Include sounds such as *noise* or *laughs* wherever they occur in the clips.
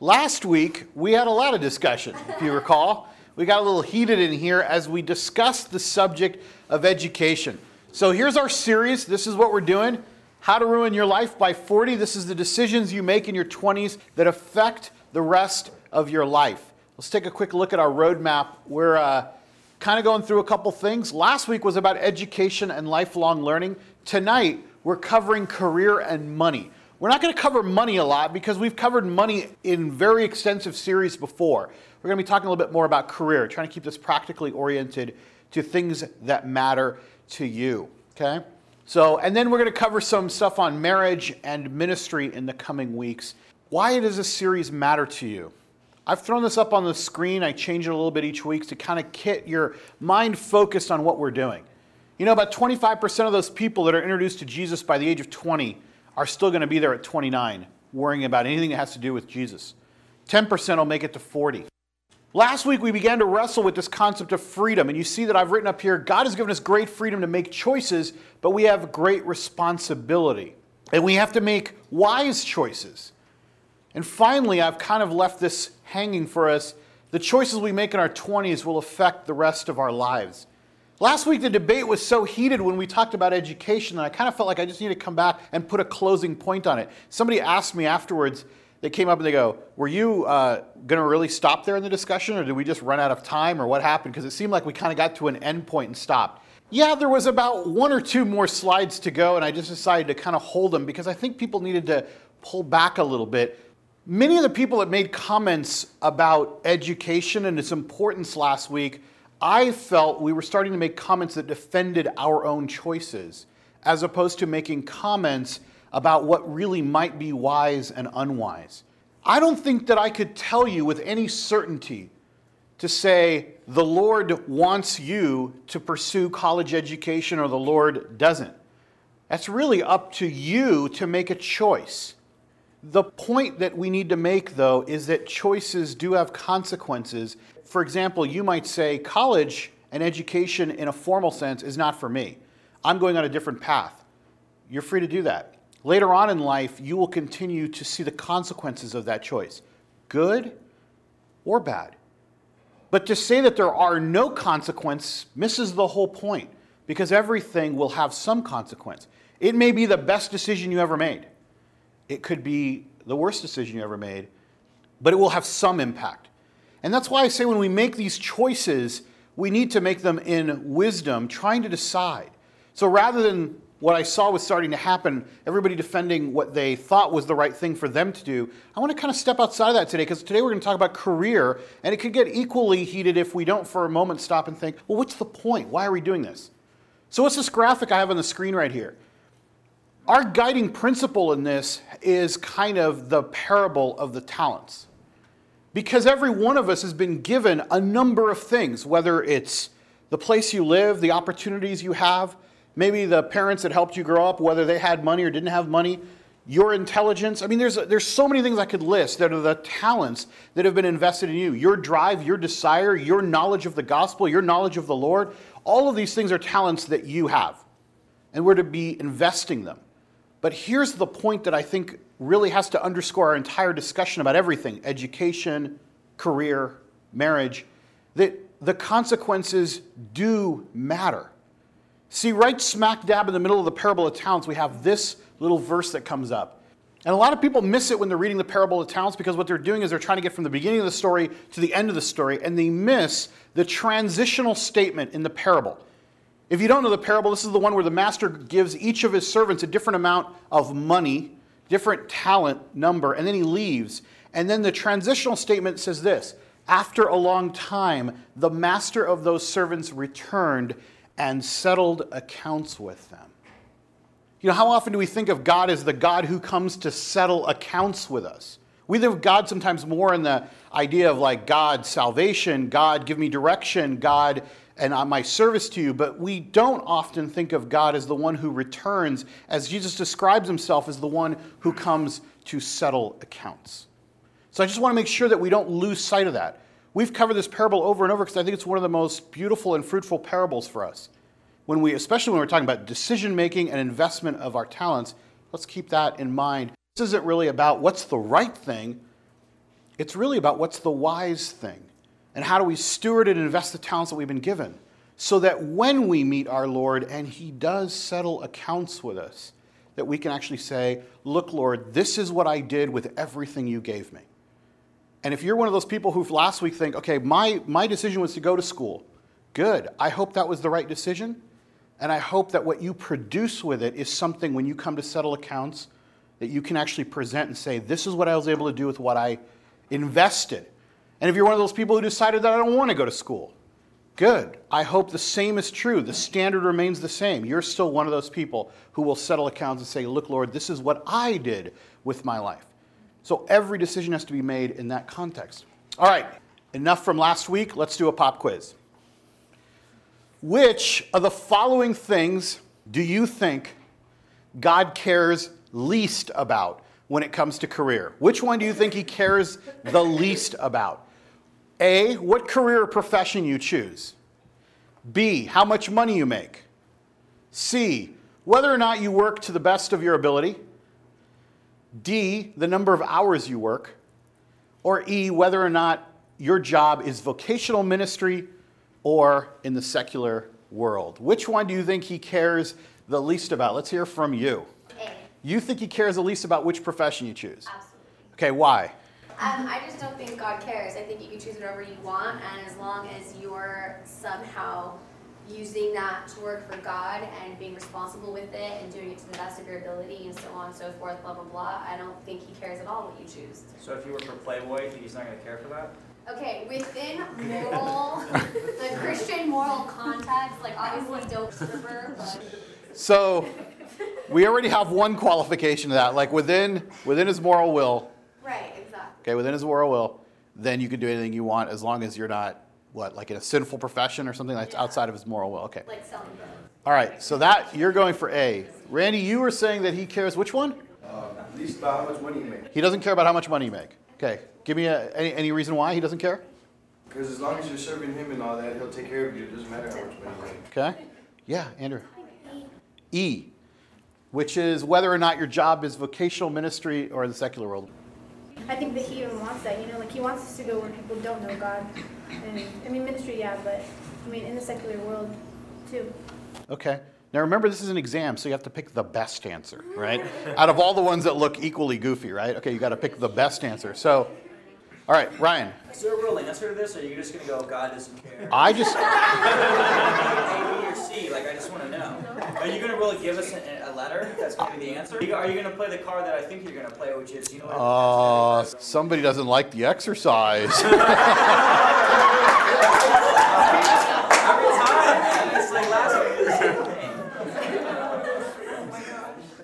Last week, we had a lot of discussion, if you recall. We got a little heated in here as we discussed the subject of education. So here's our series. This is what we're doing How to Ruin Your Life by 40. This is the decisions you make in your 20s that affect the rest of your life. Let's take a quick look at our roadmap. We're uh, kind of going through a couple things. Last week was about education and lifelong learning. Tonight, we're covering career and money. We're not going to cover money a lot because we've covered money in very extensive series before. We're going to be talking a little bit more about career, trying to keep this practically oriented to things that matter to you. Okay? So, and then we're going to cover some stuff on marriage and ministry in the coming weeks. Why does this series matter to you? I've thrown this up on the screen. I change it a little bit each week to kind of get your mind focused on what we're doing. You know, about 25% of those people that are introduced to Jesus by the age of 20 are still going to be there at 29, worrying about anything that has to do with Jesus. 10% will make it to 40. Last week, we began to wrestle with this concept of freedom, and you see that I've written up here God has given us great freedom to make choices, but we have great responsibility. And we have to make wise choices. And finally, I've kind of left this hanging for us. The choices we make in our 20s will affect the rest of our lives. Last week, the debate was so heated when we talked about education that I kind of felt like I just need to come back and put a closing point on it. Somebody asked me afterwards, they came up and they go, Were you uh, going to really stop there in the discussion, or did we just run out of time, or what happened? Because it seemed like we kind of got to an end point and stopped. Yeah, there was about one or two more slides to go, and I just decided to kind of hold them because I think people needed to pull back a little bit. Many of the people that made comments about education and its importance last week I felt we were starting to make comments that defended our own choices, as opposed to making comments about what really might be wise and unwise. I don't think that I could tell you with any certainty to say the Lord wants you to pursue college education or the Lord doesn't. That's really up to you to make a choice. The point that we need to make, though, is that choices do have consequences, for example, you might say college and education in a formal sense is not for me. I'm going on a different path. You're free to do that. Later on in life, you will continue to see the consequences of that choice, good or bad. But to say that there are no consequence misses the whole point because everything will have some consequence. It may be the best decision you ever made. It could be the worst decision you ever made, but it will have some impact. And that's why I say when we make these choices, we need to make them in wisdom, trying to decide. So rather than what I saw was starting to happen, everybody defending what they thought was the right thing for them to do, I want to kind of step outside of that today because today we're going to talk about career, and it could get equally heated if we don't for a moment stop and think, well, what's the point? Why are we doing this? So, what's this graphic I have on the screen right here? Our guiding principle in this is kind of the parable of the talents. Because every one of us has been given a number of things, whether it's the place you live, the opportunities you have, maybe the parents that helped you grow up, whether they had money or didn't have money, your intelligence. I mean, there's, there's so many things I could list that are the talents that have been invested in you your drive, your desire, your knowledge of the gospel, your knowledge of the Lord. All of these things are talents that you have, and we're to be investing them. But here's the point that I think really has to underscore our entire discussion about everything education, career, marriage that the consequences do matter. See, right smack dab in the middle of the parable of talents, we have this little verse that comes up. And a lot of people miss it when they're reading the parable of talents because what they're doing is they're trying to get from the beginning of the story to the end of the story, and they miss the transitional statement in the parable. If you don't know the parable, this is the one where the master gives each of his servants a different amount of money different talent number, and then he leaves. And then the transitional statement says this After a long time, the master of those servants returned and settled accounts with them. You know, how often do we think of God as the God who comes to settle accounts with us? We think of God sometimes more in the idea of like God, salvation, God, give me direction, God, and my service to you, but we don't often think of God as the one who returns, as Jesus describes himself as the one who comes to settle accounts. So I just want to make sure that we don't lose sight of that. We've covered this parable over and over because I think it's one of the most beautiful and fruitful parables for us. When we, especially when we're talking about decision making and investment of our talents, let's keep that in mind. This isn't really about what's the right thing. It's really about what's the wise thing and how do we steward and invest the talents that we've been given so that when we meet our Lord and He does settle accounts with us, that we can actually say, Look, Lord, this is what I did with everything you gave me. And if you're one of those people who last week think, okay, my, my decision was to go to school, good. I hope that was the right decision. And I hope that what you produce with it is something when you come to settle accounts that you can actually present and say, this is what I was able to do with what I invested. And if you're one of those people who decided that I don't want to go to school, good. I hope the same is true. The standard remains the same. You're still one of those people who will settle accounts and say, look, Lord, this is what I did with my life. So every decision has to be made in that context. All right, enough from last week. Let's do a pop quiz. Which of the following things do you think God cares least about when it comes to career? Which one do you think He cares the least about? A, what career or profession you choose. B, how much money you make. C, whether or not you work to the best of your ability. D, the number of hours you work. Or E, whether or not your job is vocational ministry or in the secular world. Which one do you think he cares the least about? Let's hear from you. A. You think he cares the least about which profession you choose? Absolutely. Okay, why? Um, I just don't think God cares. I think you can choose whatever you want, and as long as you're somehow using that to work for God and being responsible with it and doing it to the best of your ability and so on and so forth, blah blah blah. I don't think He cares at all what you choose. So if you work for Playboy, you think he's not going to care for that? Okay, within moral, the Christian moral context, like obviously don't stripper, but So we already have one qualification to that. Like within within his moral will, right, exactly. Okay, within his moral will, then you can do anything you want as long as you're not what, like in a sinful profession or something that's Yeah. outside of his moral will. Okay. Like selling drugs. All right. So that you're going for A. Randy, you were saying that he cares which one? Uh, at least about how much money you make. He doesn't care about how much money you make. Okay. Give me a, any, any reason why he doesn't care? Because as long as you're serving him and all that, he'll take care of you. It doesn't matter how much money you make. Okay. Yeah, Andrew. E, which is whether or not your job is vocational ministry or in the secular world. I think that he even wants that, you know, like he wants us to go where people don't know God. And I mean, ministry, yeah, but I mean, in the secular world too. Okay. Now remember, this is an exam, so you have to pick the best answer, right? Out of all the ones that look equally goofy, right? Okay, you got to pick the best answer. So, all right, Ryan, Is there a real answer to this, or are you just going to go, God doesn't care? I just, *laughs* A, B, or C? Like, I just want to know. Are you going to really give us a, a letter that's going to be the answer? Are you, you going to play the card that I think you're going to play, which is, you know what? uh, somebody doesn't like the exercise. *laughs* *laughs* Every time. It's like last week, the same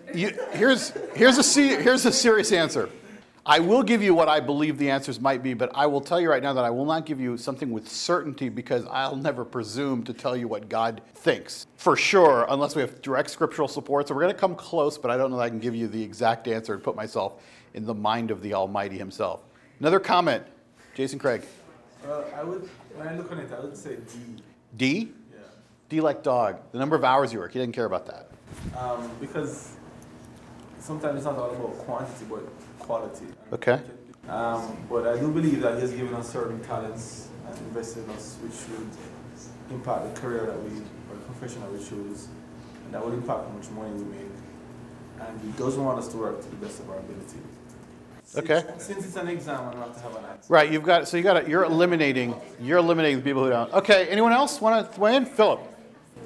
thing. You, here's, here's, a here's a serious answer. I will give you what I believe the answers might be, but I will tell you right now that I will not give you something with certainty because I'll never presume to tell you what God thinks for sure, unless we have direct scriptural support. So we're going to come close, but I don't know that I can give you the exact answer and put myself in the mind of the Almighty Himself. Another comment, Jason Craig. Uh, I would, when I look on it, I would say D. D? Yeah. D like dog. The number of hours you work. He doesn't care about that. Um, because sometimes it's not all about quantity, but quality. Okay. Um, but I do believe that He has given us certain talents and invested in us, which should impact the career that we, or the profession that we choose, and that will impact how much money we make. And He doesn't want us to work to the best of our ability. Okay. Since it's an exam, I'm not have to have an answer. Right, you've got so you got you're eliminating you're eliminating the people who don't. Okay, anyone else want to weigh in? Philip.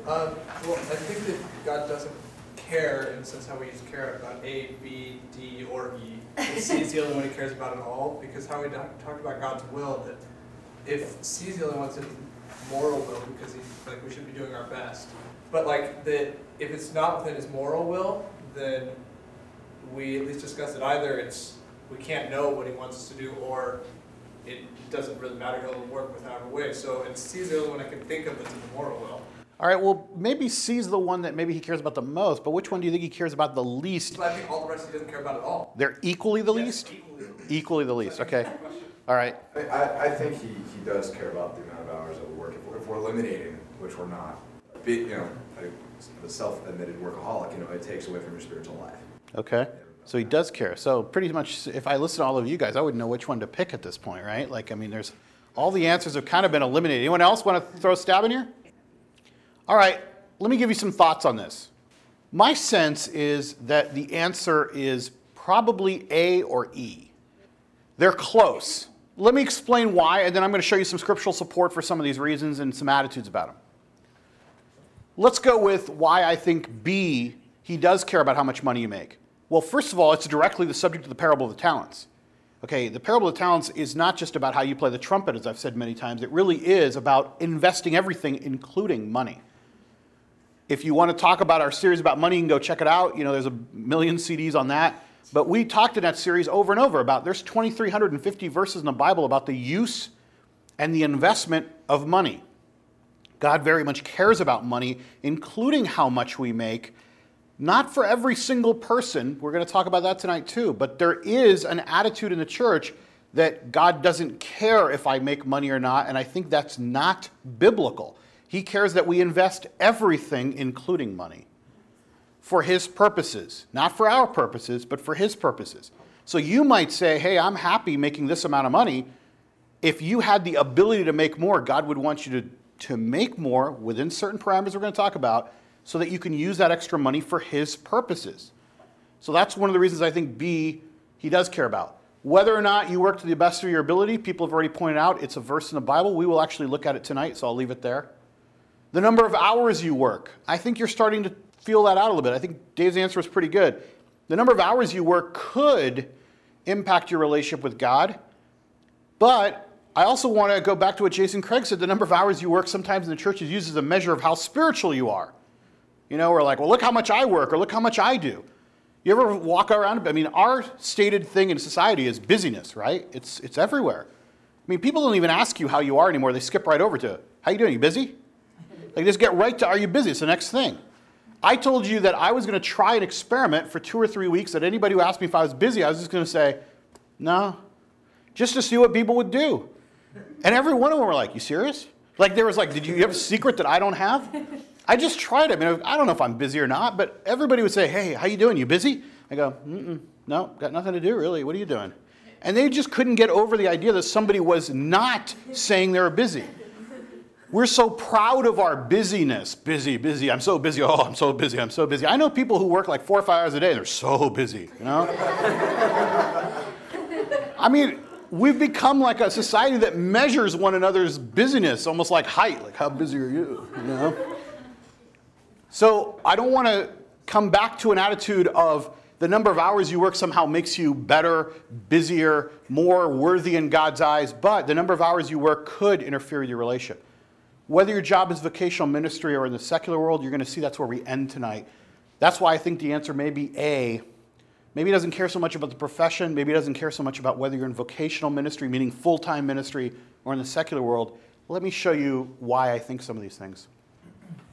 Uh, well, I think that God doesn't care the sense how we use care about A, B, D, or E. And C is the only one he cares about at all, because how we talked about God's will, that if C is the only one that's in moral will, because he's, like, we should be doing our best. But like, that, if it's not within his moral will, then we at least discuss it, either it's, we can't know what he wants us to do, or it doesn't really matter, he'll work with however way. So, and C is the only one I can think of that's in the moral will. All right, well maybe C's the one that maybe he cares about the most, but which one do you think he cares about the least? But I think all the rest he doesn't care about at all. They're equally the Yes, least. equally. Equally the least. Okay. All right. I, I, I think he, he does care about the amount of hours that we work. If we're, if we're eliminating, which we're not, be, you know, a, a self-admitted workaholic, you know, it takes away from your spiritual life. Okay. So he does care. So pretty much, if I listen to all of you guys, I wouldn't know which one to pick at this point, right? Like, I mean, there's all the answers have kind of been eliminated. Anyone else want to throw a stab in here? All right, let me give you some thoughts on this. My sense is that the answer is probably A or E. They're close. Let me explain why, and then I'm going to show you some scriptural support for some of these reasons and some attitudes about them. Let's go with why I think B, he does care about how much money you make. Well, first of all, it's directly the subject of the parable of the talents. Okay, the parable of the talents is not just about how you play the trumpet, as I've said many times. It really is about investing everything, including money. If you want to talk about our series about money, you can go check it out. You know, there's a million CDs on that. But we talked in that series over and over about there's 2,350 verses in the Bible about the use and the investment of money. God very much cares about money, including how much we make. Not for every single person. We're going to talk about that tonight too. But there is an attitude in the church that God doesn't care if I make money or not. And I think that's not biblical. He cares that we invest everything, including money, for His purposes. Not for our purposes, but for His purposes. So you might say, hey, I'm happy making this amount of money. If you had the ability to make more, God would want you to, to make more within certain parameters we're going to talk about so that you can use that extra money for His purposes. So that's one of the reasons I think B, He does care about. Whether or not you work to the best of your ability, people have already pointed out it's a verse in the Bible. We will actually look at it tonight, so I'll leave it there. The number of hours you work. I think you're starting to feel that out a little bit. I think Dave's answer was pretty good. The number of hours you work could impact your relationship with God. But I also want to go back to what Jason Craig said. The number of hours you work sometimes in the church is used as a measure of how spiritual you are. You know, we're like, well, look how much I work or look how much I do. You ever walk around? I mean, our stated thing in society is busyness, right? It's, it's everywhere. I mean, people don't even ask you how you are anymore. They skip right over to, how you doing? You busy? Like, just get right to, are you busy? It's the next thing. I told you that I was going to try an experiment for two or three weeks that anybody who asked me if I was busy, I was just going to say, no, just to see what people would do. And every one of them were like, you serious? Like, there was like, did you have a secret that I don't have? I just tried it. I mean, I don't know if I'm busy or not, but everybody would say, hey, how you doing? You busy? I go, mm no, got nothing to do, really. What are you doing? And they just couldn't get over the idea that somebody was not saying they were busy. We're so proud of our busyness. Busy, busy. I'm so busy. Oh, I'm so busy. I'm so busy. I know people who work like four or five hours a day. They're so busy, you know? *laughs* I mean, we've become like a society that measures one another's busyness, almost like height. Like, how busy are you? You know? So I don't want to come back to an attitude of the number of hours you work somehow makes you better, busier, more worthy in God's eyes, but the number of hours you work could interfere with your relationship. Whether your job is vocational ministry or in the secular world, you're going to see that's where we end tonight. That's why I think the answer may be A. Maybe he doesn't care so much about the profession. Maybe he doesn't care so much about whether you're in vocational ministry, meaning full time ministry, or in the secular world. Let me show you why I think some of these things.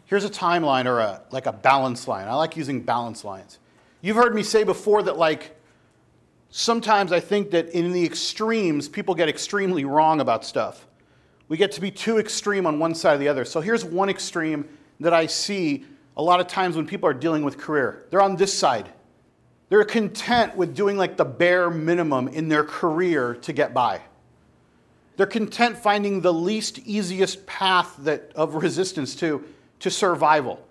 Here's a timeline or a, like a balance line. I like using balance lines. You've heard me say before that, like, sometimes I think that in the extremes, people get extremely wrong about stuff. We get to be too extreme on one side or the other. So here's one extreme that I see a lot of times when people are dealing with career. They're on this side. They're content with doing like the bare minimum in their career to get by. They're content finding the least easiest path that, of resistance to, to survival.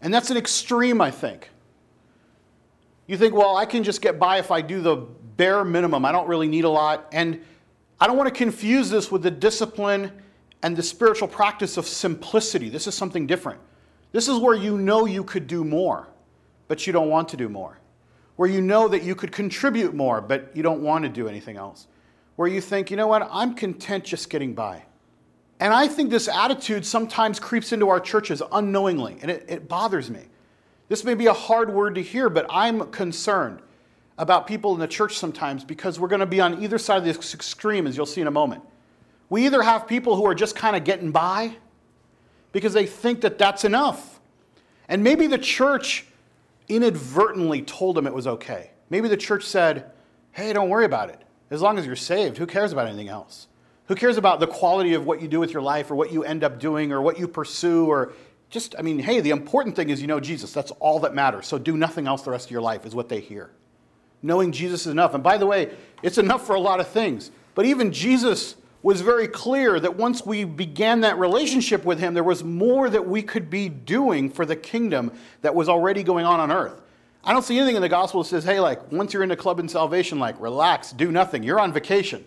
And that's an extreme, I think. You think, well, I can just get by if I do the bare minimum. I don't really need a lot. And I don't want to confuse this with the discipline and the spiritual practice of simplicity. This is something different. This is where you know you could do more, but you don't want to do more. Where you know that you could contribute more, but you don't want to do anything else. Where you think, you know what, I'm content just getting by. And I think this attitude sometimes creeps into our churches unknowingly, and it, it bothers me. This may be a hard word to hear, but I'm concerned about people in the church sometimes because we're going to be on either side of this extreme, as you'll see in a moment. We either have people who are just kind of getting by because they think that that's enough. And maybe the church inadvertently told them it was okay. Maybe the church said, hey, don't worry about it. As long as you're saved, who cares about anything else? Who cares about the quality of what you do with your life or what you end up doing or what you pursue or Just, I mean, hey, the important thing is you know Jesus. That's all that matters. So do nothing else the rest of your life, is what they hear. Knowing Jesus is enough. And by the way, it's enough for a lot of things. But even Jesus was very clear that once we began that relationship with him, there was more that we could be doing for the kingdom that was already going on on earth. I don't see anything in the gospel that says, hey, like, once you're in the club in salvation, like, relax, do nothing. You're on vacation.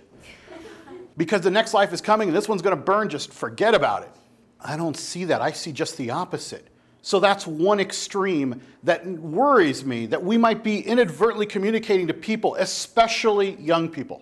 Because the next life is coming and this one's going to burn, just forget about it. I don't see that. I see just the opposite. So that's one extreme that worries me that we might be inadvertently communicating to people, especially young people,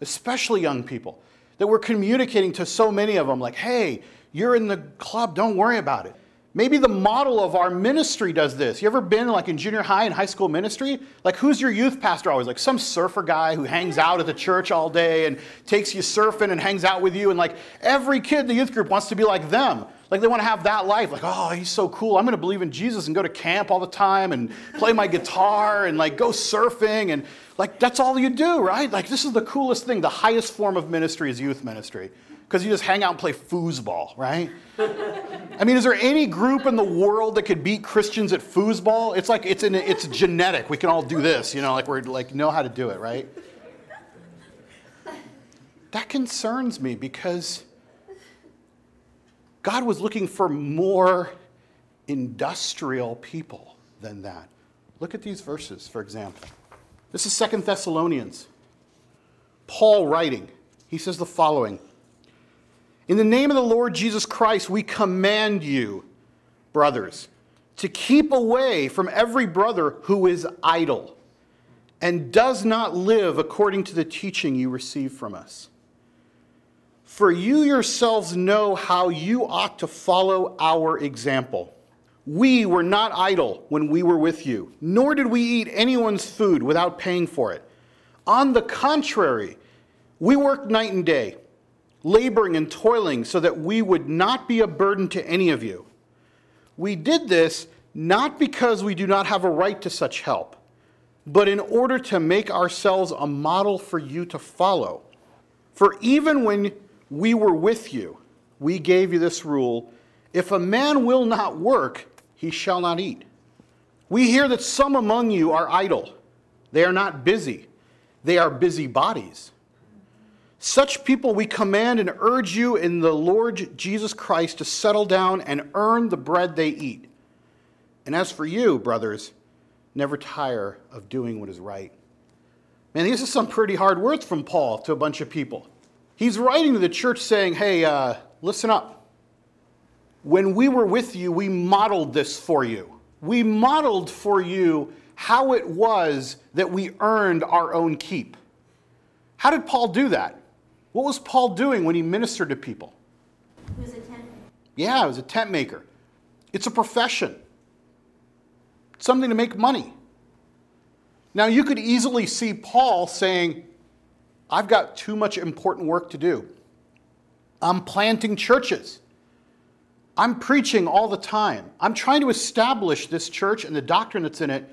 especially young people, that we're communicating to so many of them like, hey, you're in the club, don't worry about it. Maybe the model of our ministry does this. You ever been like in junior high and high school ministry? Like, who's your youth pastor always? Like, some surfer guy who hangs out at the church all day and takes you surfing and hangs out with you. And like, every kid in the youth group wants to be like them. Like, they want to have that life. Like, oh, he's so cool. I'm going to believe in Jesus and go to camp all the time and play my guitar and like go surfing. And like, that's all you do, right? Like, this is the coolest thing. The highest form of ministry is youth ministry because you just hang out and play foosball, right? I mean, is there any group in the world that could beat Christians at foosball? It's like it's it's genetic. We can all do this, you know, like we're like know how to do it, right? That concerns me because God was looking for more industrial people than that. Look at these verses, for example. This is Second Thessalonians. Paul writing. He says the following in the name of the Lord Jesus Christ, we command you, brothers, to keep away from every brother who is idle and does not live according to the teaching you receive from us. For you yourselves know how you ought to follow our example. We were not idle when we were with you, nor did we eat anyone's food without paying for it. On the contrary, we worked night and day laboring and toiling so that we would not be a burden to any of you. We did this not because we do not have a right to such help, but in order to make ourselves a model for you to follow. For even when we were with you, we gave you this rule if a man will not work, he shall not eat. We hear that some among you are idle. They are not busy, they are busy bodies. Such people we command and urge you in the Lord Jesus Christ to settle down and earn the bread they eat. And as for you, brothers, never tire of doing what is right. Man, these are some pretty hard words from Paul to a bunch of people. He's writing to the church saying, hey, uh, listen up. When we were with you, we modeled this for you. We modeled for you how it was that we earned our own keep. How did Paul do that? What was Paul doing when he ministered to people? He was a tent maker. Yeah, he was a tent maker. It's a profession, it's something to make money. Now, you could easily see Paul saying, I've got too much important work to do. I'm planting churches. I'm preaching all the time. I'm trying to establish this church and the doctrine that's in it.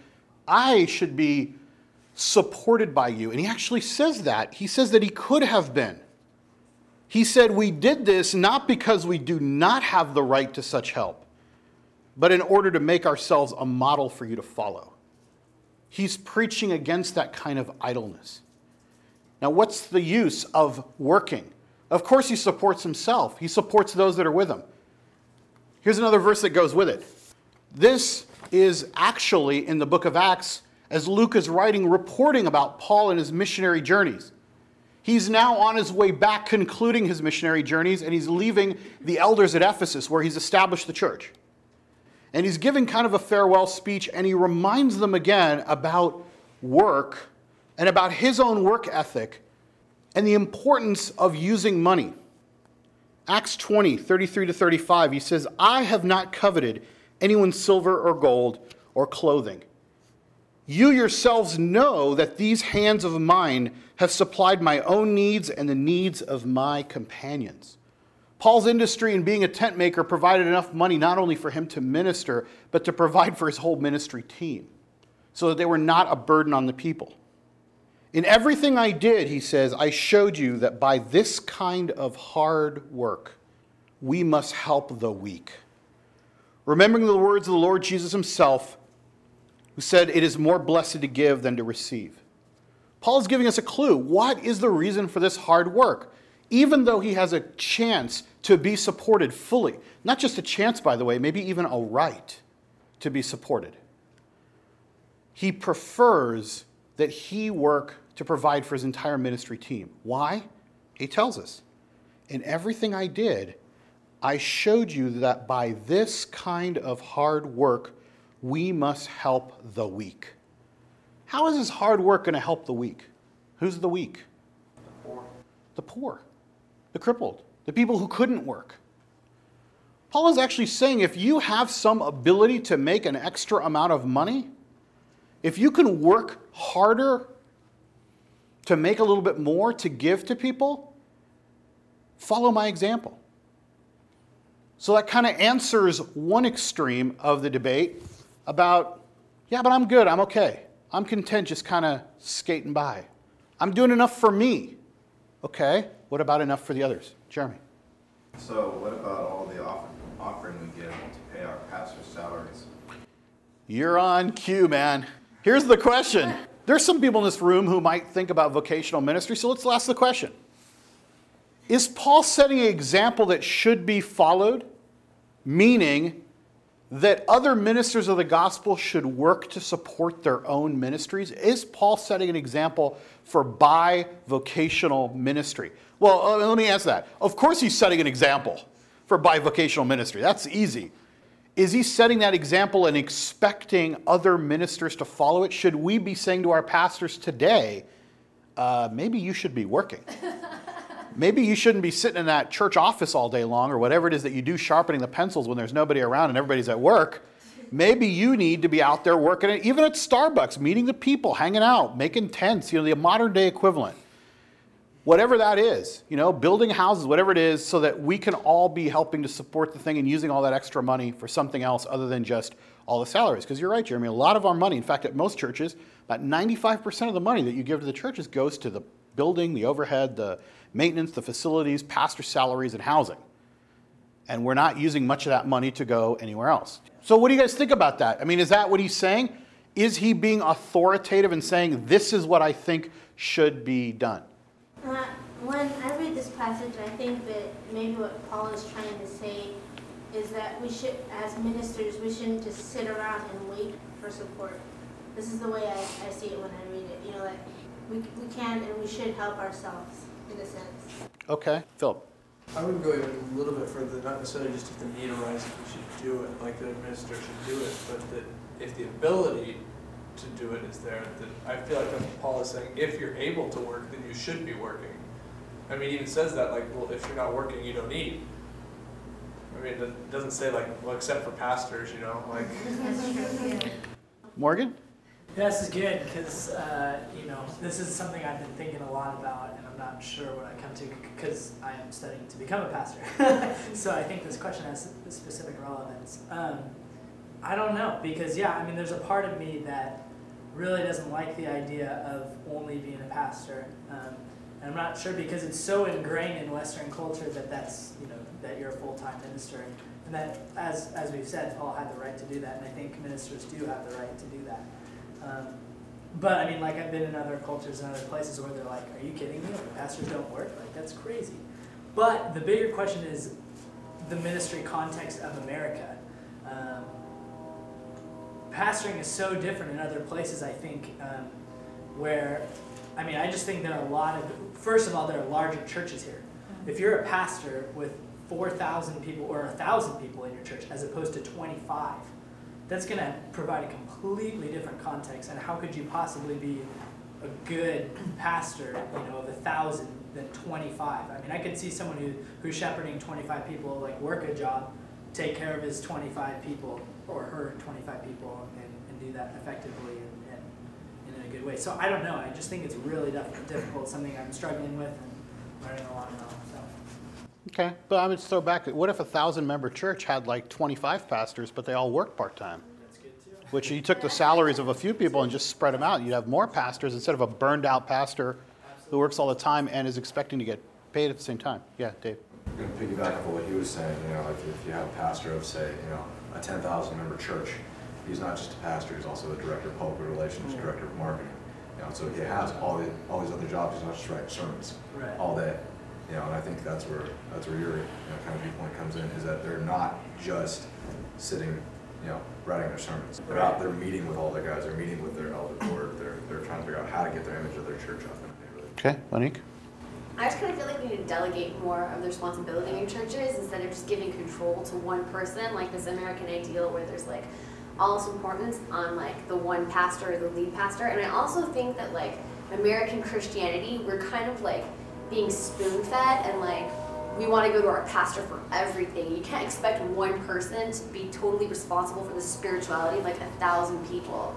I should be supported by you. And he actually says that. He says that he could have been. He said, We did this not because we do not have the right to such help, but in order to make ourselves a model for you to follow. He's preaching against that kind of idleness. Now, what's the use of working? Of course, he supports himself, he supports those that are with him. Here's another verse that goes with it. This is actually in the book of Acts, as Luke is writing, reporting about Paul and his missionary journeys. He's now on his way back, concluding his missionary journeys, and he's leaving the elders at Ephesus, where he's established the church. And he's giving kind of a farewell speech, and he reminds them again about work and about his own work ethic and the importance of using money. Acts 20, 33 to 35, he says, I have not coveted anyone's silver or gold or clothing. You yourselves know that these hands of mine have supplied my own needs and the needs of my companions. Paul's industry in being a tent maker provided enough money not only for him to minister, but to provide for his whole ministry team, so that they were not a burden on the people. In everything I did, he says, I showed you that by this kind of hard work, we must help the weak. remembering the words of the Lord Jesus himself, who said, It is more blessed to give than to receive. Paul is giving us a clue. What is the reason for this hard work? Even though he has a chance to be supported fully, not just a chance, by the way, maybe even a right to be supported, he prefers that he work to provide for his entire ministry team. Why? He tells us, In everything I did, I showed you that by this kind of hard work, we must help the weak. How is this hard work going to help the weak? Who's the weak? The poor. The poor, the crippled, the people who couldn't work. Paul is actually saying if you have some ability to make an extra amount of money, if you can work harder to make a little bit more to give to people, follow my example. So that kind of answers one extreme of the debate about, yeah, but I'm good, I'm okay. I'm content just kind of skating by. I'm doing enough for me. Okay, what about enough for the others? Jeremy. So what about all the off- offering we give to pay our pastors' salaries? You're on cue, man. Here's the question. There's some people in this room who might think about vocational ministry, so let's ask the question. Is Paul setting an example that should be followed? Meaning that other ministers of the gospel should work to support their own ministries? Is Paul setting an example for bivocational ministry? Well, uh, let me answer that. Of course, he's setting an example for bivocational ministry. That's easy. Is he setting that example and expecting other ministers to follow it? Should we be saying to our pastors today, uh, maybe you should be working? *laughs* Maybe you shouldn't be sitting in that church office all day long or whatever it is that you do sharpening the pencils when there's nobody around and everybody's at work. Maybe you need to be out there working, even at Starbucks, meeting the people, hanging out, making tents, you know, the modern day equivalent. Whatever that is, you know, building houses, whatever it is, so that we can all be helping to support the thing and using all that extra money for something else other than just all the salaries. Because you're right, Jeremy, a lot of our money, in fact, at most churches, about 95% of the money that you give to the churches goes to the building, the overhead, the maintenance, the facilities, pastor salaries, and housing. And we're not using much of that money to go anywhere else. So, what do you guys think about that? I mean, is that what he's saying? Is he being authoritative and saying, this is what I think should be done? Uh, when I read this passage, I think that maybe what Paul is trying to say is that we should, as ministers, we shouldn't just sit around and wait for support. This is the way I, I see it when I read it. You know, like we, we can and we should help ourselves in a sense. Okay, Philip. I would go even a little bit further, not necessarily just if the need arises, we should do it, like the minister should do it, but that if the ability to do it is there, that I feel like that's what Paul is saying, if you're able to work, then you should be working. I mean, he even says that, like, well, if you're not working, you don't eat. I mean, it doesn't say like, well, except for pastors, you know, like. *laughs* Morgan? Yeah, this is good because uh, you know this is something I've been thinking a lot about, and I'm not sure what I come to because I am studying to become a pastor. *laughs* so I think this question has specific relevance. Um, I don't know because yeah, I mean, there's a part of me that really doesn't like the idea of only being a pastor, um, and I'm not sure because it's so ingrained in Western culture that that's you know that you're a full-time minister, and that as as we've said, Paul had the right to do that, and I think ministers do have the right to do that. Um, but I mean, like I've been in other cultures and other places where they're like, "Are you kidding me? Pastors don't work? Like that's crazy." But the bigger question is the ministry context of America. Um, pastoring is so different in other places. I think um, where, I mean, I just think there are a lot of. First of all, there are larger churches here. If you're a pastor with four thousand people or a thousand people in your church, as opposed to twenty-five that's going to provide a completely different context. And how could you possibly be a good pastor, you know, of a thousand than 25? I mean, I could see someone who, who's shepherding 25 people, like work a job, take care of his 25 people or her 25 people, and, and do that effectively and, and, in a good way. So I don't know. I just think it's really difficult, something I'm struggling with and learning a lot about. So. Okay, but I would throw back, what if a thousand member church had like 25 pastors, but they all work part time? Which you took the salaries of a few people and just spread them out. You'd have more pastors instead of a burned out pastor who works all the time and is expecting to get paid at the same time. Yeah, Dave. I'm going to piggyback off of what he was saying, you know, like if you have a pastor of, say, you know, a ten thousand member church. He's not just a pastor, he's also a director of public relations, director of marketing. You know, so he has all the, all these other jobs, he's not just writing sermons Right. all day. You know, and I think that's where, that's where your, you know, kind of viewpoint comes in, is that they're not just sitting, you know, writing their sermons. They're out there meeting with all the guys, they're meeting with their elder board, they're, they're trying to figure out how to get their image of their church up in. Okay, Monique? I just kind of feel like we need to delegate more of the responsibility in churches instead of just giving control to one person, like this American ideal where there's like all this importance on like the one pastor or the lead pastor. And I also think that like American Christianity, we're kind of like being spoon fed and like we want to go to our pastor for everything. You can't expect one person to be totally responsible for the spirituality of like a thousand people.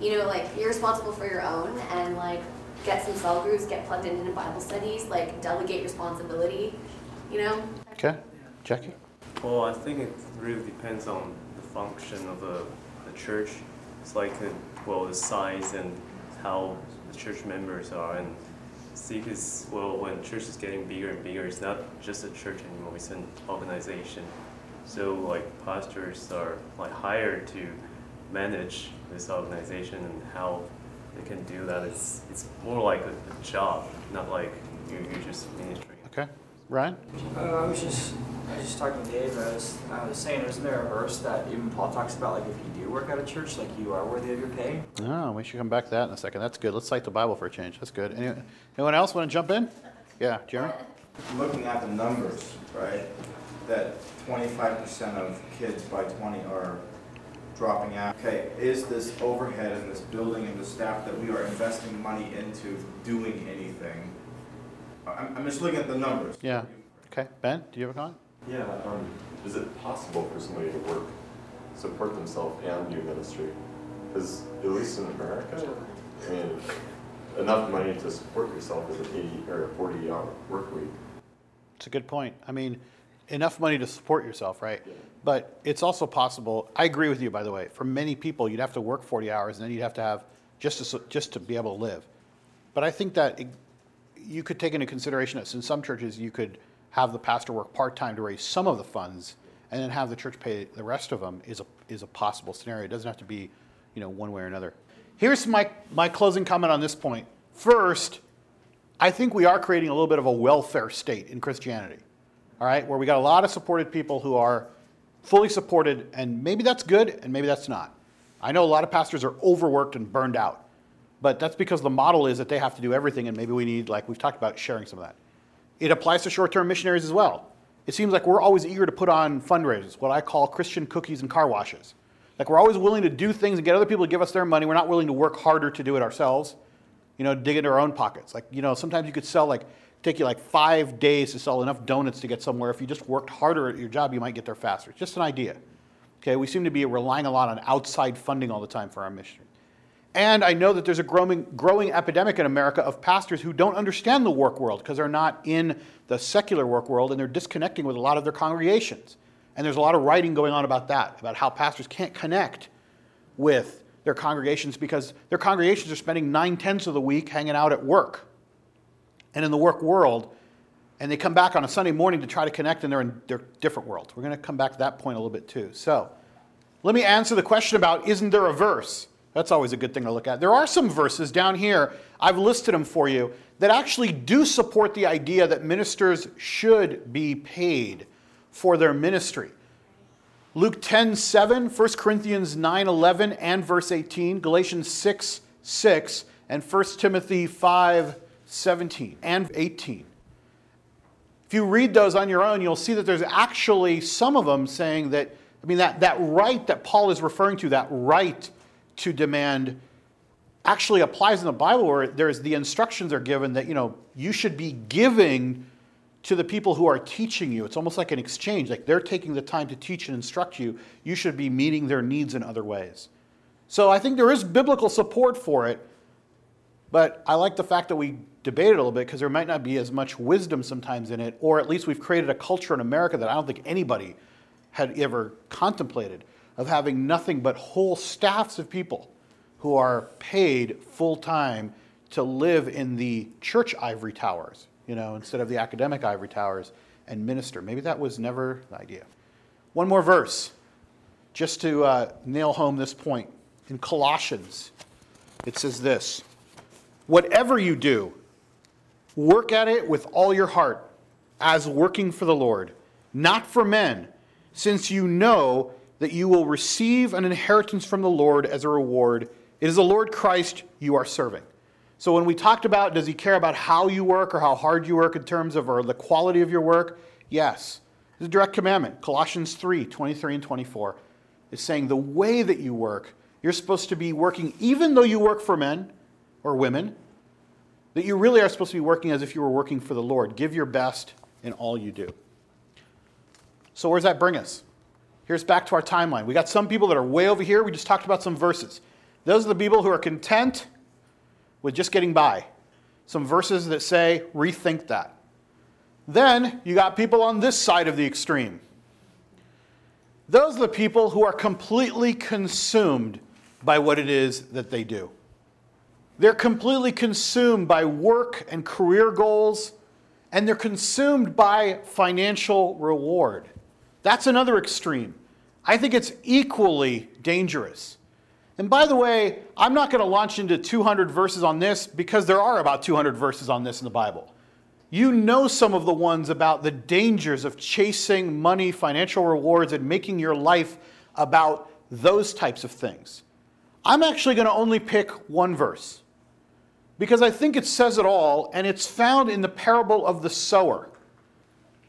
You know, like you're responsible for your own and like get some cell groups, get plugged into Bible studies, like delegate responsibility, you know? Okay, Jackie? Well, I think it really depends on the function of a, the church. It's like, uh well, the size and how the church members are. And see, because, well, when church is getting bigger and bigger, it's not just a church anymore, it's an organization. So, like, pastors are like hired to manage this organization and how they can do that. It's, it's more like a, a job, not like you, you're just ministering. Okay, Ryan? Uh, I was just, I was just talking to Dave. I was, I was saying, isn't there a verse that even Paul talks about, like if you do work at a church, like you are worthy of your pay? Oh, we should come back to that in a second. That's good. Let's cite the Bible for a change. That's good. Any- Anyone else want to jump in? Yeah, Jeremy? Looking at the numbers, right, that twenty-five percent of kids by twenty are dropping out. Okay, is this overhead and this building and the staff that we are investing money into doing anything? I'm, I'm just looking at the numbers. Yeah. Okay, Ben, do you have a comment? Yeah, um, is it possible for somebody to work, support themselves and do ministry? Because at least in America, I mean, enough money to support yourself is an eighty or a forty hour work week. It's a good point. I mean, enough money to support yourself, right? But it's also possible, I agree with you, by the way, for many people, you'd have to work 40 hours and then you'd have to have, just to, just to be able to live. But I think that it- you could take into consideration that in some churches, you could have the pastor work part-time to raise some of the funds and then have the church pay the rest of them is a, is a possible scenario. It doesn't have to be, you know, one way or another. Here's my, my closing comment on this point. First, I think we are creating a little bit of a welfare state in Christianity, all right, where we got a lot of supported people who are fully supported, and maybe that's good and maybe that's not. I know a lot of pastors are overworked and burned out, but that's because the model is that they have to do everything, and maybe we need, like we've talked about, sharing some of that. It applies to short term missionaries as well. It seems like we're always eager to put on fundraisers, what I call Christian cookies and car washes. Like we're always willing to do things and get other people to give us their money. We're not willing to work harder to do it ourselves you know, dig into our own pockets. Like, you know, sometimes you could sell like, take you like five days to sell enough donuts to get somewhere. If you just worked harder at your job, you might get there faster. It's just an idea. Okay, we seem to be relying a lot on outside funding all the time for our mission. And I know that there's a growing, growing epidemic in America of pastors who don't understand the work world because they're not in the secular work world and they're disconnecting with a lot of their congregations. And there's a lot of writing going on about that, about how pastors can't connect with their congregations because their congregations are spending nine tenths of the week hanging out at work and in the work world, and they come back on a Sunday morning to try to connect, and they're in their different worlds. We're going to come back to that point a little bit too. So, let me answer the question about isn't there a verse? That's always a good thing to look at. There are some verses down here, I've listed them for you, that actually do support the idea that ministers should be paid for their ministry. Luke 10 7, 1 Corinthians 9 11, and verse 18, Galatians 6 6, and 1 Timothy 5 17 and 18. If you read those on your own, you'll see that there's actually some of them saying that, I mean, that, that right that Paul is referring to, that right to demand, actually applies in the Bible where there's the instructions are given that, you know, you should be giving to the people who are teaching you. It's almost like an exchange. Like they're taking the time to teach and instruct you. You should be meeting their needs in other ways. So I think there is biblical support for it, but I like the fact that we debate it a little bit because there might not be as much wisdom sometimes in it, or at least we've created a culture in America that I don't think anybody had ever contemplated of having nothing but whole staffs of people who are paid full time to live in the church ivory towers, you know, instead of the academic ivory towers and minister. Maybe that was never the idea. One more verse just to uh, nail home this point. In Colossians, it says this Whatever you do, work at it with all your heart, as working for the Lord, not for men, since you know that you will receive an inheritance from the Lord as a reward. It is the Lord Christ you are serving. So when we talked about does he care about how you work or how hard you work in terms of or the quality of your work? Yes. It's a direct commandment. Colossians 3, 23 and 24 is saying the way that you work, you're supposed to be working even though you work for men or women, that you really are supposed to be working as if you were working for the Lord. Give your best in all you do. So where does that bring us? Here's back to our timeline. We got some people that are way over here. We just talked about some verses. Those are the people who are content with just getting by. Some verses that say, rethink that. Then you got people on this side of the extreme. Those are the people who are completely consumed by what it is that they do. They're completely consumed by work and career goals, and they're consumed by financial reward. That's another extreme. I think it's equally dangerous. And by the way, I'm not going to launch into 200 verses on this because there are about 200 verses on this in the Bible. You know some of the ones about the dangers of chasing money, financial rewards, and making your life about those types of things. I'm actually going to only pick one verse because I think it says it all, and it's found in the parable of the sower.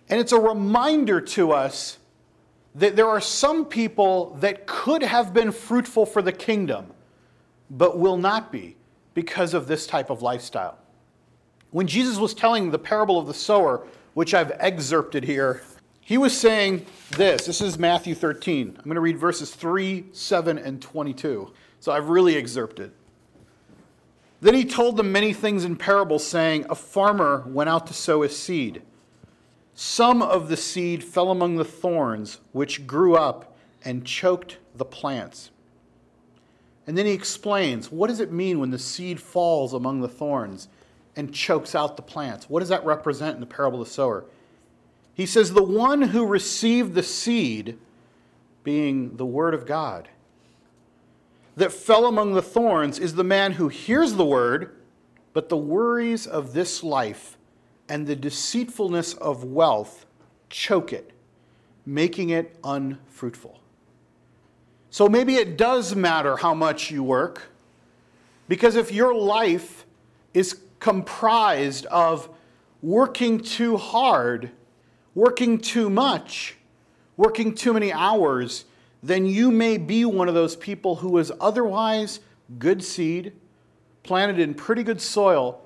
And it's a reminder to us that there are some people that could have been fruitful for the kingdom, but will not be because of this type of lifestyle. When Jesus was telling the parable of the sower, which I've excerpted here, he was saying this. This is Matthew 13. I'm going to read verses 3, 7, and 22. So I've really excerpted. Then he told them many things in parables, saying, A farmer went out to sow his seed. Some of the seed fell among the thorns, which grew up and choked the plants. And then he explains what does it mean when the seed falls among the thorns and chokes out the plants? What does that represent in the parable of the sower? He says, The one who received the seed, being the word of God, that fell among the thorns is the man who hears the word, but the worries of this life and the deceitfulness of wealth choke it, making it unfruitful. So maybe it does matter how much you work, because if your life is comprised of working too hard, working too much, working too many hours, then you may be one of those people who is otherwise good seed, planted in pretty good soil,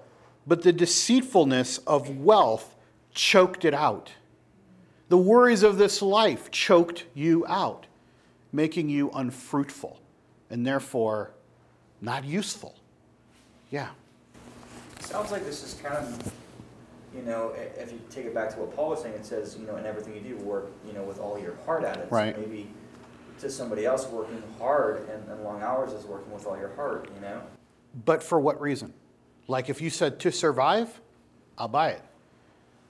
but the deceitfulness of wealth choked it out. The worries of this life choked you out, making you unfruitful and therefore not useful. Yeah. Sounds like this is kind of, you know, if you take it back to what Paul was saying, it says, you know, in everything you do, work, you know, with all your heart at it. Right. So maybe to somebody else, working hard and, and long hours is working with all your heart, you know? But for what reason? Like if you said to survive, I'll buy it.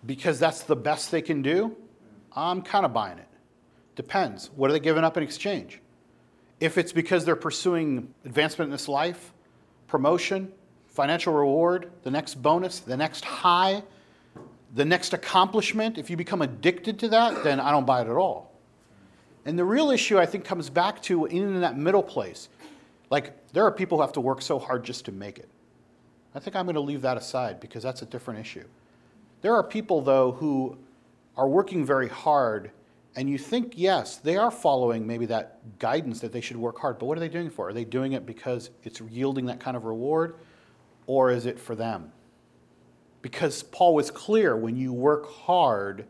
Because that's the best they can do, I'm kind of buying it. Depends. What are they giving up in exchange? If it's because they're pursuing advancement in this life, promotion, financial reward, the next bonus, the next high, the next accomplishment, if you become addicted to that, then I don't buy it at all. And the real issue, I think, comes back to in that middle place. Like, there are people who have to work so hard just to make it. I think I'm going to leave that aside because that's a different issue. There are people, though, who are working very hard, and you think, yes, they are following maybe that guidance that they should work hard, but what are they doing for? Are they doing it because it's yielding that kind of reward, or is it for them? Because Paul was clear when you work hard,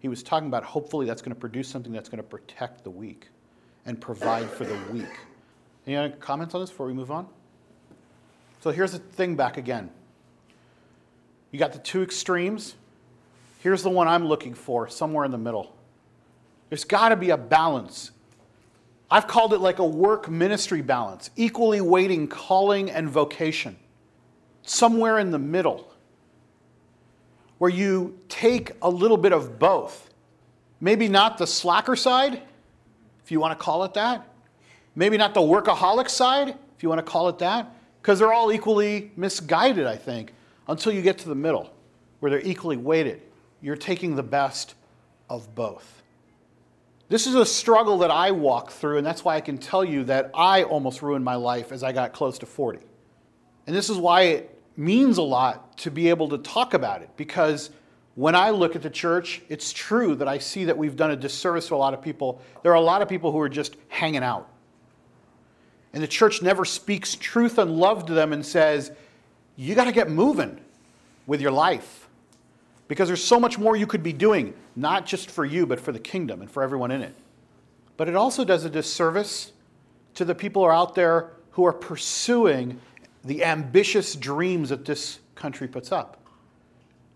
he was talking about hopefully that's going to produce something that's going to protect the weak and provide for the weak. Any comments on this before we move on? So here's the thing back again. You got the two extremes. Here's the one I'm looking for, somewhere in the middle. There's got to be a balance. I've called it like a work ministry balance, equally weighting calling and vocation. Somewhere in the middle, where you take a little bit of both. Maybe not the slacker side. if you want to call it that. Maybe not the workaholic side, if you want to call it that, because they're all equally misguided, I think, until you get to the middle, where they're equally weighted. You're taking the best of both. This is a struggle that I walk through, and that's why I can tell you that I almost ruined my life as I got close to 40. And this is why it means a lot to be able to talk about it, because when I look at the church, it's true that I see that we've done a disservice to a lot of people. There are a lot of people who are just hanging out. And the church never speaks truth and love to them and says, you got to get moving with your life. Because there's so much more you could be doing, not just for you, but for the kingdom and for everyone in it. But it also does a disservice to the people who are out there who are pursuing the ambitious dreams that this country puts up.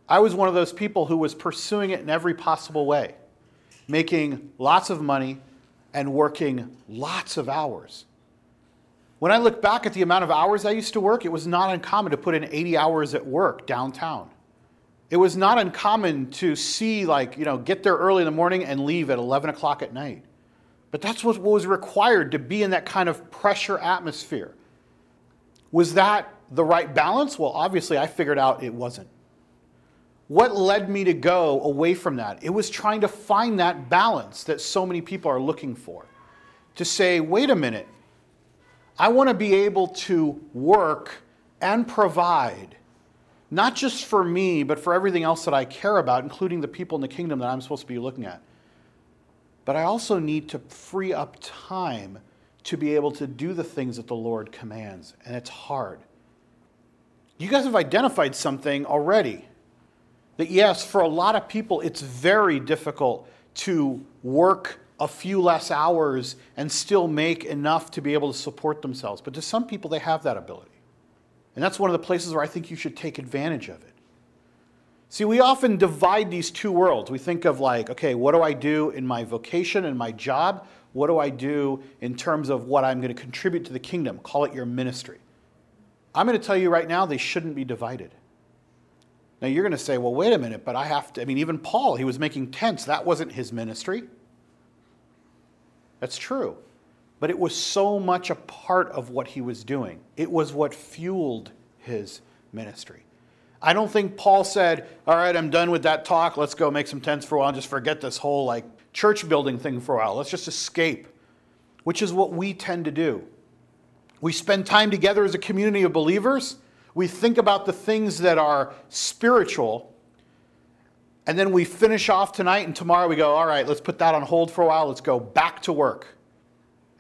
I was one of those people who was pursuing it in every possible way, making lots of money and working lots of hours. When I look back at the amount of hours I used to work, it was not uncommon to put in 80 hours at work downtown. It was not uncommon to see, like, you know, get there early in the morning and leave at 11 o'clock at night. But that's what was required to be in that kind of pressure atmosphere. Was that the right balance? Well, obviously, I figured out it wasn't. What led me to go away from that? It was trying to find that balance that so many people are looking for. To say, wait a minute, I want to be able to work and provide, not just for me, but for everything else that I care about, including the people in the kingdom that I'm supposed to be looking at. But I also need to free up time to be able to do the things that the Lord commands, and it's hard. You guys have identified something already that yes, for a lot of people, it's very difficult to work a few less hours and still make enough to be able to support themselves. But to some people, they have that ability. And that's one of the places where I think you should take advantage of it. See, we often divide these two worlds. We think of like, okay, what do I do in my vocation and my job? What do I do in terms of what I'm going to contribute to the kingdom? Call it your ministry. I'm going to tell you right now, they shouldn't be divided. Now you're going to say, well, wait a minute, but I have to. I mean, even Paul, he was making tents. That wasn't his ministry. That's true. But it was so much a part of what he was doing, it was what fueled his ministry. I don't think Paul said, all right, I'm done with that talk. Let's go make some tents for a while and just forget this whole like church building thing for a while. Let's just escape, which is what we tend to do. We spend time together as a community of believers we think about the things that are spiritual, and then we finish off tonight, and tomorrow we go, all right, let's put that on hold for a while, let's go back to work.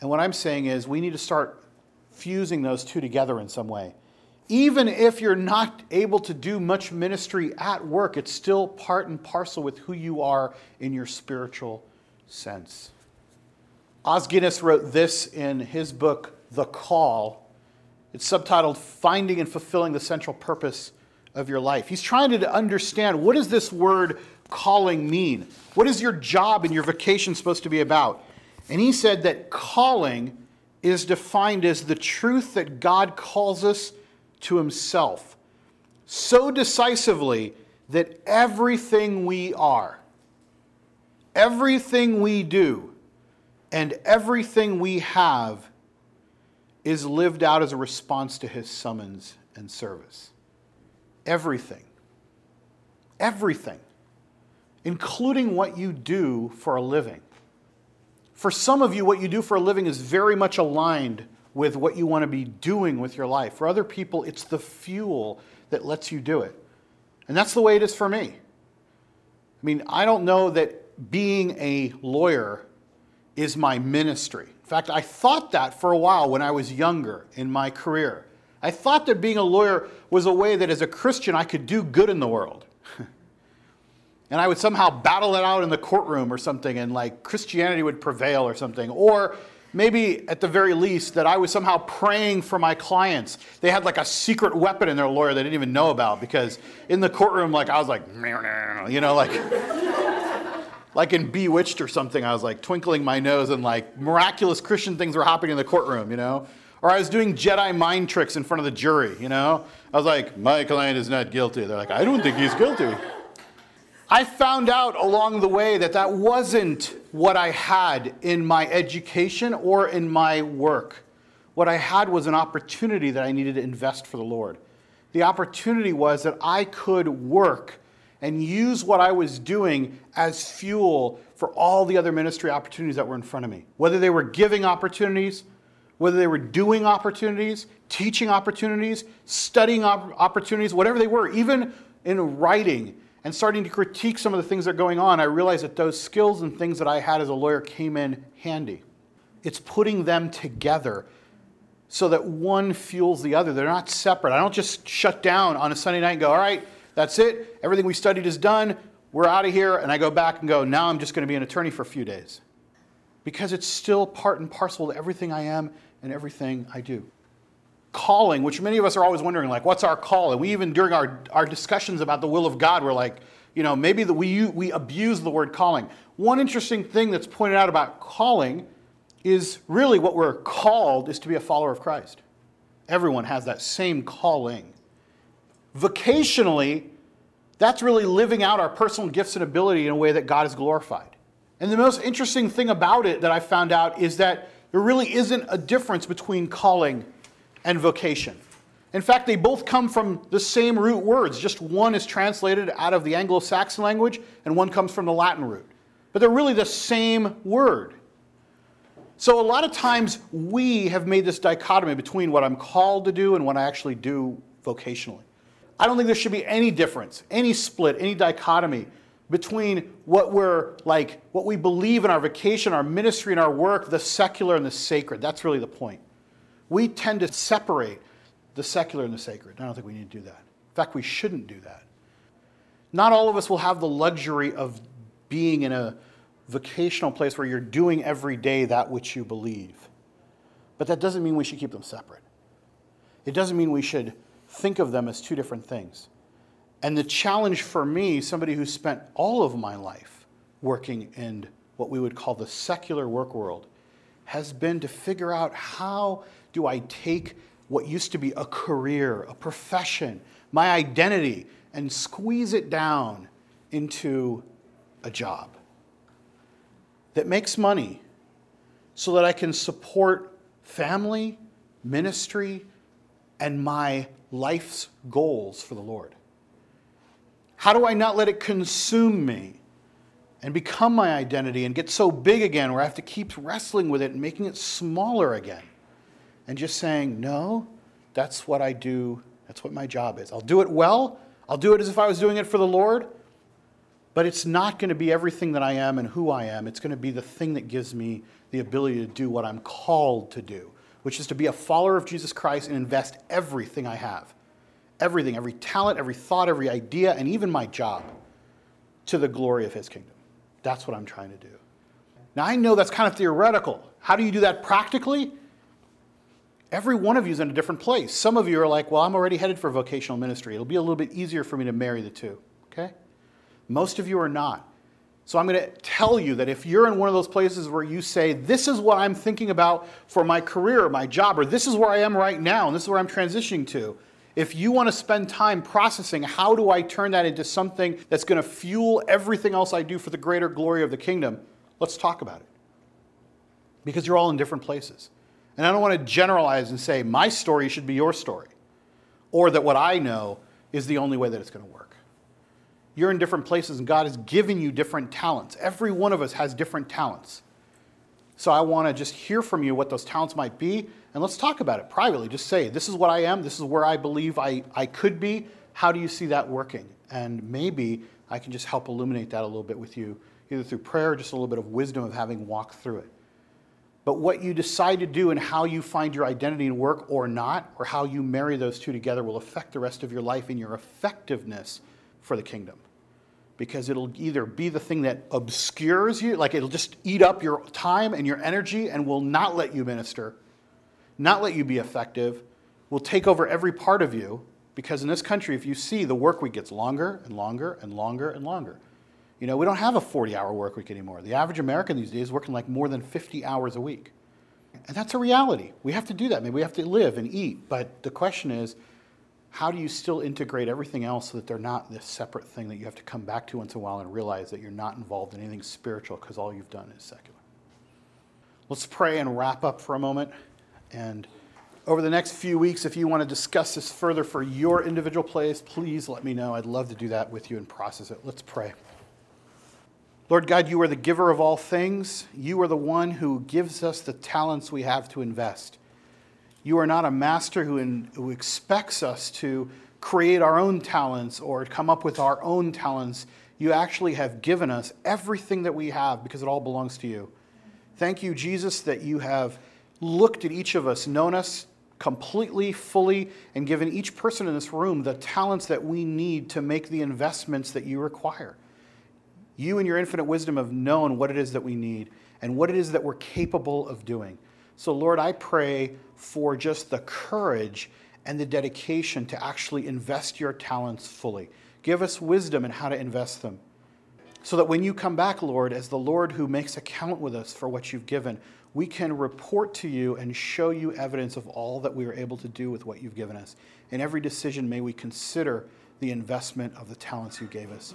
And what I'm saying is, we need to start fusing those two together in some way. Even if you're not able to do much ministry at work, it's still part and parcel with who you are in your spiritual sense. Os Guinness wrote this in his book, The Call it's subtitled Finding and Fulfilling the Central Purpose of Your Life. He's trying to understand what does this word calling mean? What is your job and your vocation supposed to be about? And he said that calling is defined as the truth that God calls us to himself so decisively that everything we are, everything we do, and everything we have is lived out as a response to his summons and service. Everything. Everything. Including what you do for a living. For some of you, what you do for a living is very much aligned with what you want to be doing with your life. For other people, it's the fuel that lets you do it. And that's the way it is for me. I mean, I don't know that being a lawyer is my ministry In fact, I thought that for a while when I was younger in my career. I thought that being a lawyer was a way that as a Christian I could do good in the world. *laughs* and I would somehow battle it out in the courtroom or something, and like Christianity would prevail or something. Or maybe at the very least that I was somehow praying for my clients. They had like a secret weapon in their lawyer they didn't even know about because in the courtroom, like I was like, you know, like *laughs* like in Bewitched or something, I was like twinkling my nose and like miraculous Christian things were happening in the courtroom, you know? Or I was doing Jedi mind tricks in front of the jury, you know? I was like, my client is not guilty. They're like, I don't think he's guilty. I found out along the way that that wasn't what I had in my education or in my work. What I had was an opportunity that I needed to invest for the Lord. The opportunity was that I could work and use what I was doing as fuel for all the other ministry opportunities that were in front of me. Whether they were giving opportunities, whether they were doing opportunities, teaching opportunities, studying op- opportunities, whatever they were, even in writing and starting to critique some of the things that are going on, I realized that those skills and things that I had as a lawyer came in handy. It's putting them together so that one fuels the other. They're not separate. I don't just shut down on a Sunday night and go, all right, that's it. Everything we studied is done. We're out of here. And I go back and go, now I'm just going to be an attorney for a few days. Because it's still part and parcel to everything I am and everything I do. Calling, which many of us are always wondering, like, what's our call? And we even, during our, our discussions about the will of God, we're like, you know, maybe the, we, we abuse the word calling. One interesting thing that's pointed out about calling is really what we're called is to be a follower of Christ. Everyone has that same calling. Vocationally, that's really living out our personal gifts and ability in a way that God is glorified. And the most interesting thing about it that I found out is that there really isn't a difference between calling and vocation. In fact, they both come from the same root words, just one is translated out of the Anglo Saxon language and one comes from the Latin root. But they're really the same word. So, a lot of times we have made this dichotomy between what I'm called to do and what I actually do vocationally. I don't think there should be any difference, any split, any dichotomy between what we're like, what we believe in our vocation, our ministry, and our work, the secular and the sacred. That's really the point. We tend to separate the secular and the sacred. I don't think we need to do that. In fact, we shouldn't do that. Not all of us will have the luxury of being in a vocational place where you're doing every day that which you believe. But that doesn't mean we should keep them separate. It doesn't mean we should think of them as two different things. And the challenge for me, somebody who spent all of my life working in what we would call the secular work world, has been to figure out how do I take what used to be a career, a profession, my identity, and squeeze it down into a job that makes money so that I can support family, ministry, and my life's goals for the Lord? How do I not let it consume me and become my identity and get so big again where I have to keep wrestling with it and making it smaller again? And just saying, no, that's what I do, that's what my job is. I'll do it well, I'll do it as if I was doing it for the Lord, but it's not going to be everything that I am and who I am. It's going to be the thing that gives me the ability to do what I'm called to do, which is to be a follower of Jesus Christ and invest everything I have everything, every talent, every thought, every idea, and even my job to the glory of His kingdom. That's what I'm trying to do. Now, I know that's kind of theoretical. How do you do that practically? Every one of you is in a different place. Some of you are like, well, I'm already headed for vocational ministry. It'll be a little bit easier for me to marry the two. Okay? Most of you are not. So I'm going to tell you that if you're in one of those places where you say, this is what I'm thinking about for my career my job, or this is where I am right now, and this is where I'm transitioning to, if you want to spend time processing how do I turn that into something that's going to fuel everything else I do for the greater glory of the kingdom, let's talk about it. Because you're all in different places. And I don't want to generalize and say my story should be your story, or that what I know is the only way that it's going to work. You're in different places, and God has given you different talents. Every one of us has different talents. So I want to just hear from you what those talents might be, and let's talk about it privately. Just say, this is what I am, this is where I believe I, I could be. How do you see that working? And maybe I can just help illuminate that a little bit with you, either through prayer or just a little bit of wisdom of having walked through it. But what you decide to do and how you find your identity in work or not, or how you marry those two together, will affect the rest of your life and your effectiveness for the kingdom. Because it'll either be the thing that obscures you, like it'll just eat up your time and your energy and will not let you minister, not let you be effective, will take over every part of you. Because in this country, if you see, the work week gets longer and longer and longer and longer. You know, we don't have a 40 hour work week anymore. The average American these days is working like more than 50 hours a week. And that's a reality. We have to do that. Mean, we have to live and eat. But the question is, how do you still integrate everything else so that they're not this separate thing that you have to come back to once in a while and realize that you're not involved in anything spiritual because all you've done is secular? Let's pray and wrap up for a moment. And over the next few weeks, if you want to discuss this further for your individual place, please let me know. I'd love to do that with you and process it. Let's pray. Lord God, you are the giver of all things. You are the one who gives us the talents we have to invest. You are not a master who, in, who expects us to create our own talents or come up with our own talents. You actually have given us everything that we have because it all belongs to you. Thank you, Jesus, that you have looked at each of us, known us completely, fully, and given each person in this room the talents that we need to make the investments that you require. You, in your infinite wisdom, have known what it is that we need and what it is that we're capable of doing. So, Lord, I pray for just the courage and the dedication to actually invest your talents fully. Give us wisdom in how to invest them. So that when you come back, Lord, as the Lord who makes account with us for what you've given, we can report to you and show you evidence of all that we are able to do with what you've given us. In every decision, may we consider the investment of the talents you gave us.